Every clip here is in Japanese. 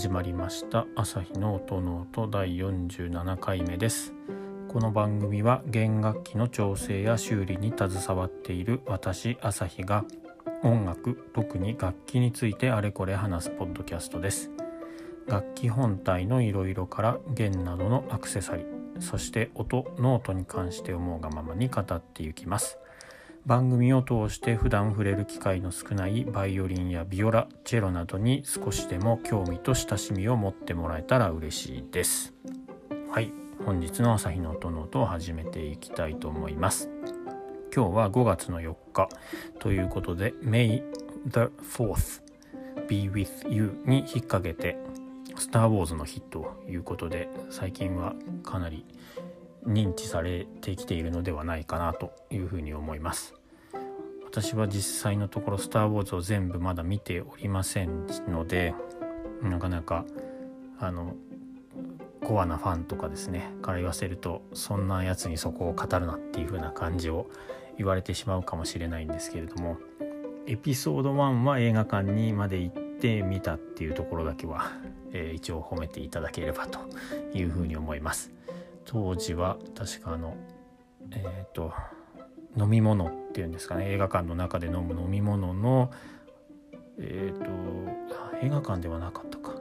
始まりました。朝日の音の音。第47回目です。この番組は弦楽器の調整や修理に携わっている私朝日が音楽特に楽器についてあれこれ話すポッドキャストです。楽器本体のいろいろから弦などのアクセサリーそして音ノートに関して思うがままに語っていきます。番組を通して普段触れる機会の少ないバイオリンやビオラチェロなどに少しでも興味と親しみを持ってもらえたら嬉しいです。はい。本日の朝日の音の音を始めていきたいと思います。今日は5月の4日。ということで May the 4th be with you に引っ掛けてスター・ウォーズの日ということで最近はかなり認知されてきているのではないかなというふうに思います私は実際のところ「スター・ウォーズ」を全部まだ見ておりませんのでなかなかあのコアなファンとかですねから言わせるとそんなやつにそこを語るなっていう風な感じを言われてしまうかもしれないんですけれどもエピソード1は映画館にまで行って見たっていうところだけは、えー、一応褒めていただければというふうに思います。当時は確かあのえっ、ー、と飲み物っていうんですかね。映画館の中で飲む飲み物のえっ、ー、と映画館ではなかったか。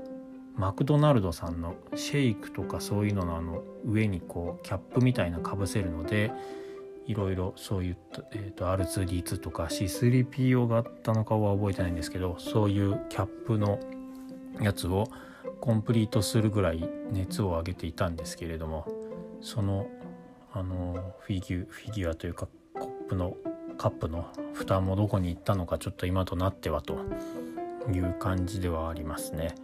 マクドナルドさんのシェイクとかそういうののあの上にこうキャップみたいなかぶせるのでいろいろそういった、えーと、R2D2 とか C3PO があったのかは覚えてないんですけどそういうキャップのやつをコンプリートするぐらい熱を上げていたんですけれども。そのあのフィギュフィギュアというかコップのカップの蓋もどこに行ったのかちょっと今となってはという感じではありますね。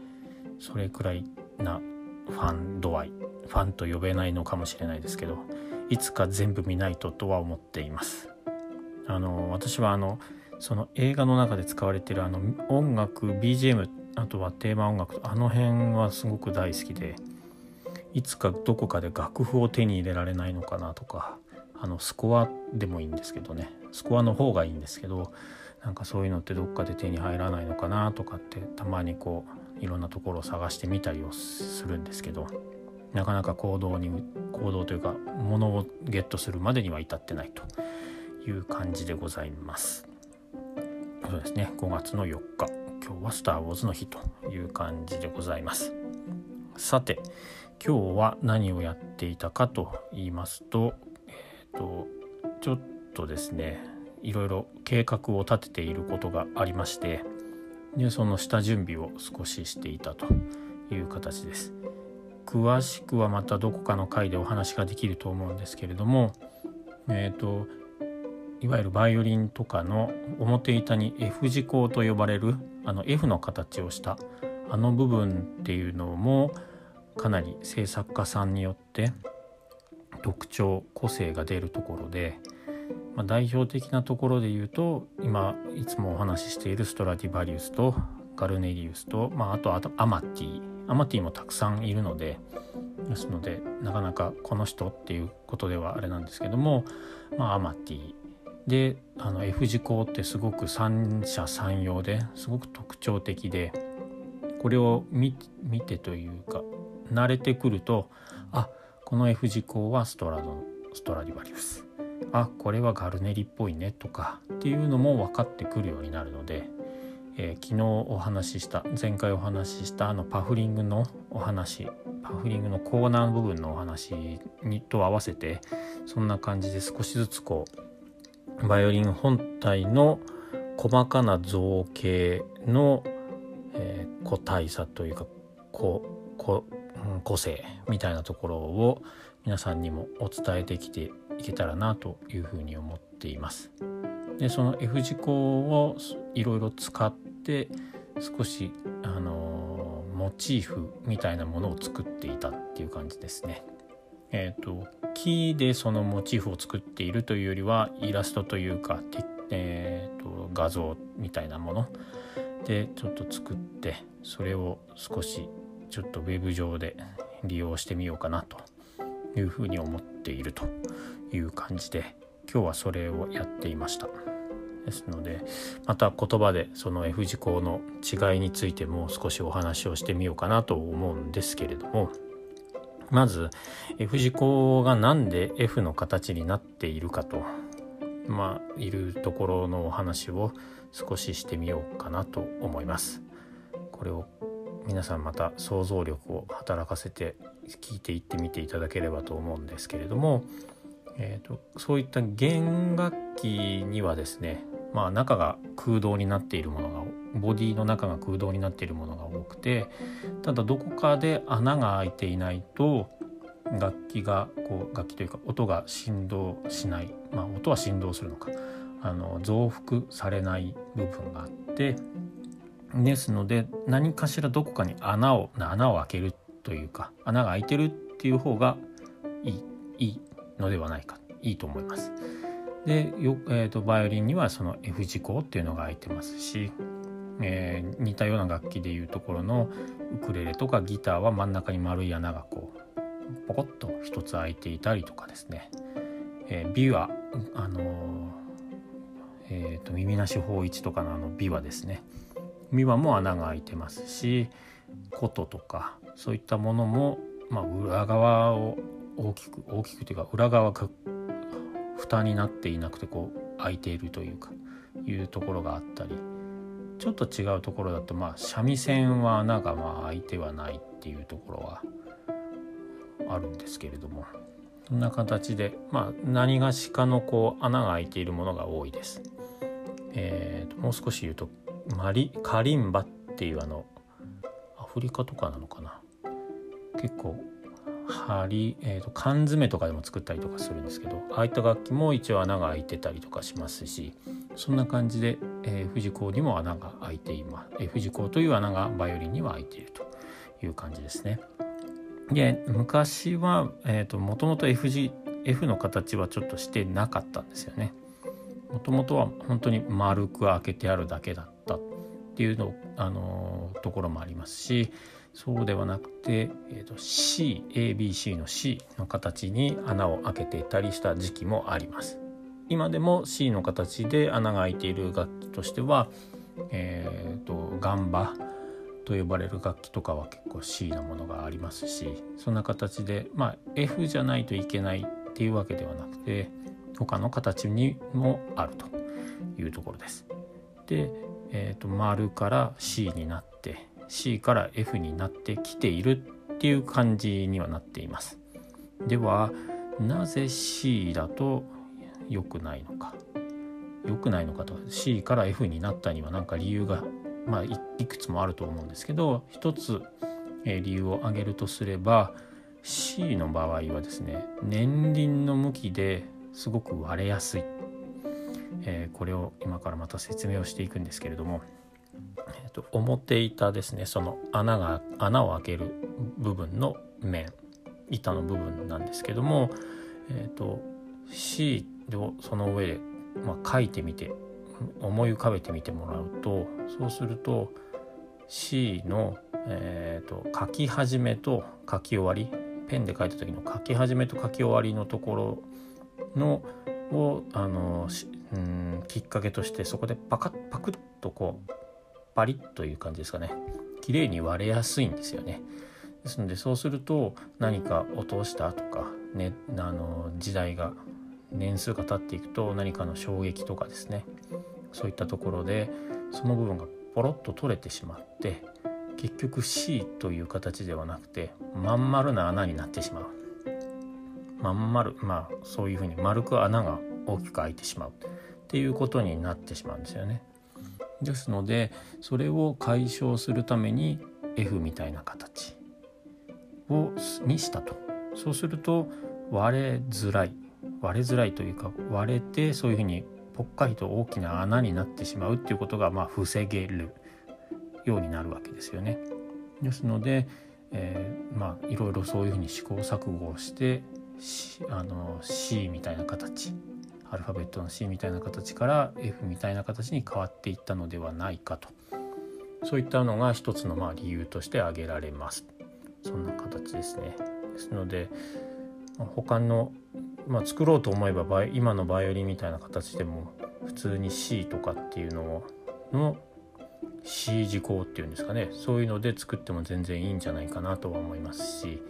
それくらいなファン度合いファンと呼べないのかもしれないですけどいつか全部見ないととは思っています。あの私はあのその映画の中で使われてるあの音楽 BGM あとはテーマ音楽あの辺はすごく大好きでいつかどこかで楽譜を手に入れられないのかなとかあのスコアでもいいんですけどねスコアの方がいいんですけどなんかそういうのってどっかで手に入らないのかなとかってたまにこういろんなところを探してみたりをするんですけどなかなか行動に行動というか物をゲットするまでには至ってないという感じでございます。そうですね5月の4日今日は「スター・ウォーズ」の日という感じでございます。さて今日は何をやっていたかと言いますと,、えーと、ちょっとですねいろいろ計画を立てていることがありましてでその下準備を少ししていたという形です。詳しくはまたどこかの回でお話ができると思うんですけれどもえっ、ー、といわゆるバイオリンとかの表板に F 字工と呼ばれるあの F の形をしたあの部分っていうのもかなり制作家さんによって特徴個性が出るところで、まあ、代表的なところで言うと今いつもお話ししているストラディバリウスとガルネリウスと、まあ、あとあとアマティ。アマティもたくさんいるのでですのでなかなかこの人っていうことではあれなんですけども、まあ、アマティ。であの F 字工ってすごく三者三様ですごく特徴的でこれを見てというか慣れてくるとあこの F 字工はストラドストラディバリウス。あこれはガルネリっぽいねとかっていうのも分かってくるようになるので、えー、昨日お話しした前回お話ししたあのパフリングのお話パフリングのコーナー部分のお話にと合わせてそんな感じで少しずつこうバイオリン本体の細かな造形の、えー、個体差というかこう個性みたいなところを皆さんにもお伝えできていけたらなというふうに思っています。でその F 字工をいろいろ使って少しあのモチーフみたいなものを作っていたっていう感じですね。えっ、ー、と木でそのモチーフを作っているというよりはイラストというか、えーと画像みたいなものでちょっと作ってそれを少しちょっとウェブ上で利用してみようかなというふうに思っているという感じで今日はそれをやっていました。ですのでまた言葉でその F 字工の違いについても少しお話をしてみようかなと思うんですけれどもまず F 字工が何で F の形になっているかとまあいるところのお話を少ししてみようかなと思います。これを皆さんまた想像力を働かせて聞いていってみていただければと思うんですけれども、えーと、そういった弦楽器にはですねまあ中が空洞になっているものがボディの中が空洞になっているものが多くてただどこかで穴が開いていないと楽器がこう楽器というか音が振動しないまあ音は振動するのかあの増幅されない部分があってですので何かしらどこかに穴を穴を開けるというか穴が開いてるっていう方がいいいいのではないかいいと思います。でよ、えーと、バイオリンにはその F 字工っていうのが開いてますし、えー、似たような楽器でいうところのウクレレとかギターは真ん中に丸い穴がこうポコッと一つ開いていたりとかですね、えー、ビワあのー、えーと、耳なし法一とかのあのビワですねビワも穴が開いてますし琴とかそういったものも、まあ、裏側を大きく大きくというか裏側が蓋になっていなくてこう開いているというかいうところがあったりちょっと違うところだとまあ三味線は穴がまあ開いてはないっていうところはあるんですけれどもそんな形でまあ何がしかのこう穴が開いているものが多いです。えーと、もう少し言うとマリカリンバっていうあのアフリカとかなのかな結構針、えーと、缶詰とかでも作ったりとかするんですけどああいった楽器も一応穴が開いてたりとかしますしそんな感じで、えー、富士工にも穴が開いています、えー、富士工という穴がバイオリンには開いているという感じですね。で昔は、えーと、もともと F, G F の形はちょっとしてなかったんですよね。もともとは本当に丸く開けてあるだけだっっていうの、あのー、ところもありますしそうではなくて、えーと、CABC の C の形に穴を開けていたりした時期もあります。今でも C の形で穴が開いている楽器としては、えーと、ガンバと呼ばれる楽器とかは結構 C なものがありますしそんな形で、まあ、F じゃないといけないっていうわけではなくて他の形にもあるというところです。で、えーと丸から C になって C から F になってきているっていう感じにはなっています。ではなぜ C だと良くないのか。良くないのかと。C から F になったには何か理由がまあいくつもあると思うんですけど一つ、え、理由を挙げるとすれば C の場合はですね年輪の向きですごく割れやすい、これを今からまた説明をしていくんですけれどもえーと、表板ですね。その穴が穴を開ける部分の面。板の部分なんですけども、えーと、C をその上で、まあ、書いてみて思い浮かべてみてもらうとそうすると C の、えーと、書き始めと書き終わりペンで書いた時の書き始めと書き終わりのところのをあのうんきっかけとしてそこでパカッパクッとこうパリッという感じですかね。綺麗に割れやすいんですよね。ですのでそうすると何か落としたとか、ね、あの時代が年数が経っていくと何かの衝撃とかですね。そういったところでその部分がポロッと取れてしまって結局 C という形ではなくてまん丸な穴になってしまう。まん丸まあそういうふうに丸く穴が大きく開いてしまう。っていうことになってしまうんですよね。ですのでそれを解消するために F みたいな形をにしたとそうすると割れづらい割れづらいというか割れてそういうふうにぽっかりと大きな穴になってしまうっていうことがまあ防げるようになるわけですよね。ですので、えー、まあいろいろそういうふうに試行錯誤をしてあの C みたいな形アルファベットの C みたいな形から F みたいな形に変わっていったのではないかと。そういったのが一つのまあ理由として挙げられます。そんな形ですね。ですので他の、まあ、作ろうと思えば今のバイオリンみたいな形でも普通に C とかっていうのをの C 字工っていうんですかね。そういうので作っても全然いいんじゃないかなとは思いますし。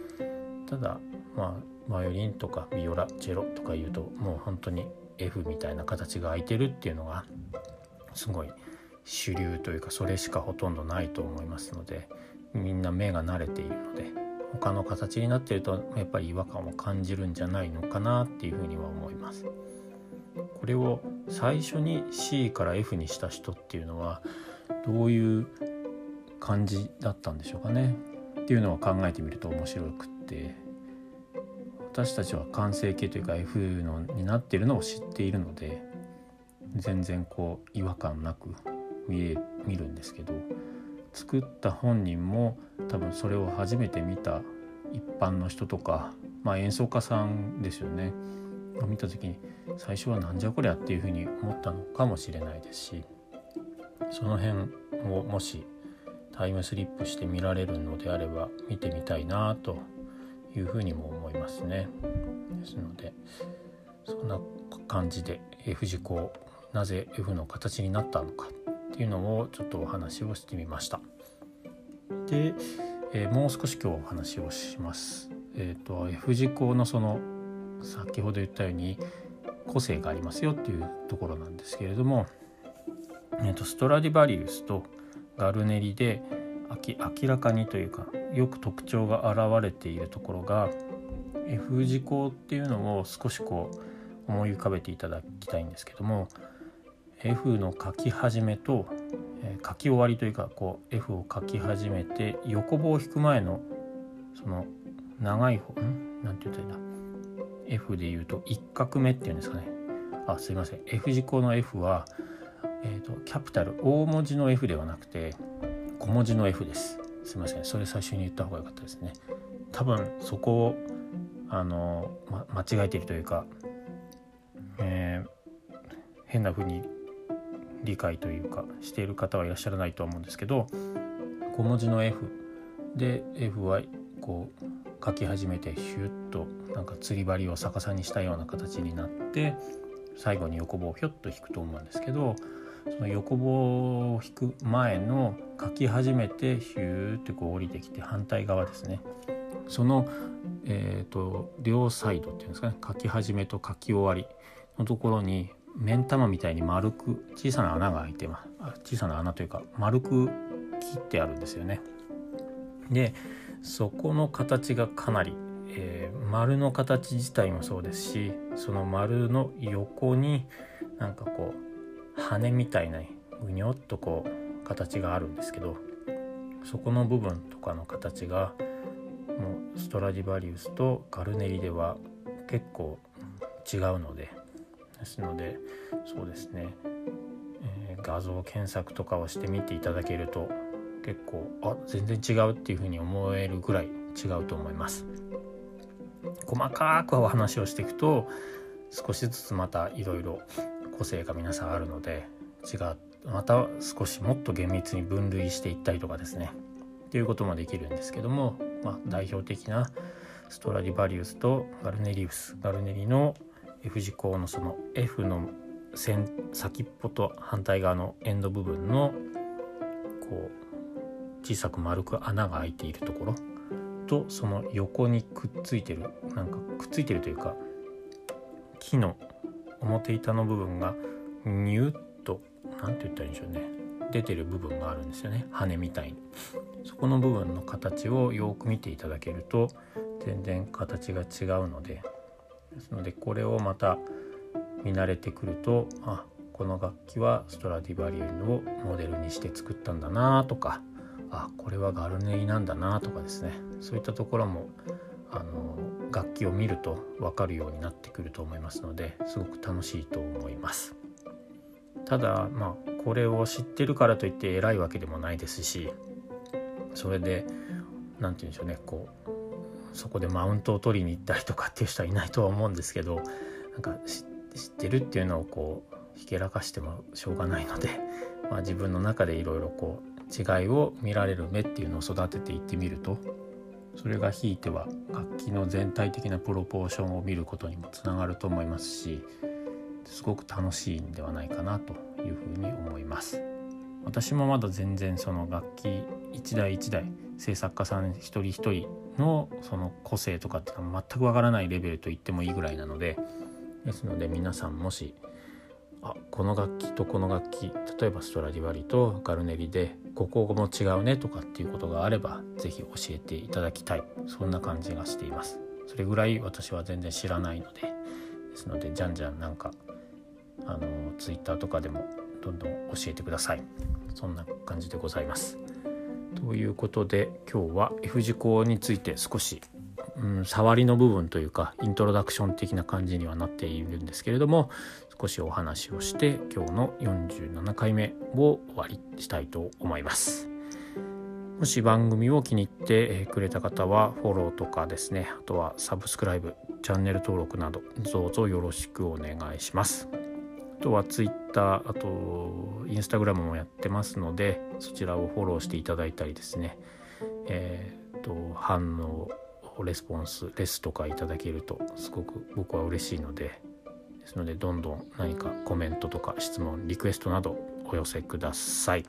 ただまあバイオリンとかビオラチェロとかいうともう本当に F みたいな形が空いてるっていうのがすごい主流というかそれしかほとんどないと思いますのでみんな目が慣れているので他の形になってるとやっぱり違和感を感じるんじゃないのかなっていうふうには思います。これを最初に C から F にした人っていうのはどういう感じだったんでしょうかねっていうのを考えてみると面白くって私たちは完成形というか F のになってるのを知っているので全然こう違和感なく見え見るんですけど作った本人も多分それを初めて見た一般の人とか、まあ、演奏家さんですよね。見た時に最初はなんじゃこりゃっていうふうに思ったのかもしれないですしその辺をもしタイムスリップして見られるのであれば見てみたいなというふうにも思いますね。ですのでそんな感じで F 字工なぜ F の形になったのかっていうのをちょっとお話をしてみました。で、えー、もう少し今日お話をします。え、ー、と F 字工のその先ほど言ったように個性がありますよっていうところなんですけれども、えーと、ストラディバリウスとガルネリで明らかにというかよく特徴が現れているところが F 字工っていうのを少しこう思い浮かべていただきたいんですけども F の書き始めと、書き終わりというかこう F を書き始めて横棒を引く前のその長い方ん？なんて言ったらいいんだ？F で言うと1画目っていうんですかね。あすいません。F 字工の F は、えーと、キャピタル大文字の F ではなくて小文字の F です。すいません。それ最初に言った方が良かったですね。多分そこをあの、ま、間違えているというか、えー、変な風に理解というかしている方はいらっしゃらないとは思うんですけど小文字の F で F はこう書き始めてヒュッとなんか釣り針を逆さにしたような形になって最後に横棒をひょっと引くと思うんですけどその横棒を引く前の書き始めてヒューってこう降りてきて反対側ですね。その、えーと、両サイドっていうんですかね。書き始めと書き終わりのところに目ん玉みたいに丸く小さな穴が開いてます。小さな穴というか丸く切ってあるんですよね。でそこの形がかなり、えー、丸の形自体もそうですしその丸の横になんかこう羽みたいなぐにょっとこう形があるんですけどそこの部分とかの形がもうストラディバリウスとガルネリでは結構違うのでですのでそうですね、えー、画像検索とかをしてみていただけると結構あ全然違うっていうふうに思えるぐらい違うと思います。細かくお話をしていくと少しずつまたいろいろ個性が皆さんあるので違うまた少しもっと厳密に分類していったりとかですね。っていうこともできるんですけども、まあ、代表的なストラディバリウスとガルネリウス。ガルネリの F 字工のその F の先っぽと反対側のエンド部分のこう小さく丸く穴が開いているところ。とその横にくっついてるなんかくっついてるというか木の表板の部分がニュッと何て言ったらいいんでしょうね。出てる部分があるんですよね。羽みたいに。そこの部分の形をよく見ていただけると全然形が違うので。ですのでこれをまた見慣れてくるとあこの楽器はストラディバリウムをモデルにして作ったんだなとかあこれはガルネイなんだなとかですね。そういったところもあの楽器を見ると分かるようになってくると思いますのですごく楽しいと思います。ただまあこれを知ってるからといって偉いわけでもないですしそれで何て言うんでしょうねこうそこでマウントを取りに行ったりとかっていう人はいないとは思うんですけどなんか知ってるっていうのをこうひけらかしてもしょうがないので、まあ、自分の中でいろいろこう違いを見られる目っていうのを育てていってみるとそれがひいては楽器の全体的なプロポーションを見ることにもつながると思いますしすごく楽しいんではないかなというふうに思います。私もまだ全然その楽器一台一台制作家さん一人一人のその個性とかっていうのは全くわからないレベルと言ってもいいぐらいなのでですので皆さんもしあこの楽器とこの楽器。例えばストラディバリとガルネリでここも違うねとかっていうことがあれば是非教えていただきたい。そんな感じがしています。それぐらい私は全然知らないので。ですのでじゃんじゃんなんかあのツイッターとかでもどんどん教えてください。そんな感じでございます。ということで今日は F 字工について少し、うん、触りの部分というかイントロダクション的な感じにはなっているんですけれども少しお話をして今日の47回目を終わりしたいと思います。もし番組を気に入ってくれた方はフォローとかですねあとはサブスクライブチャンネル登録などどうぞよろしくお願いしますあとは Twitter あと Instagram もやってますのでそちらをフォローしていただいたりですねえっ、と反応レスポンスレスとかいただけるとすごく僕は嬉しいのでですのでどんどん何かコメントとか質問リクエストなどお寄せください。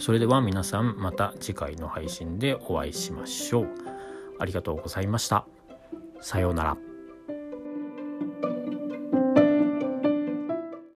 それでは皆さんまた次回の配信でお会いしましょう。ありがとうございました。さようなら。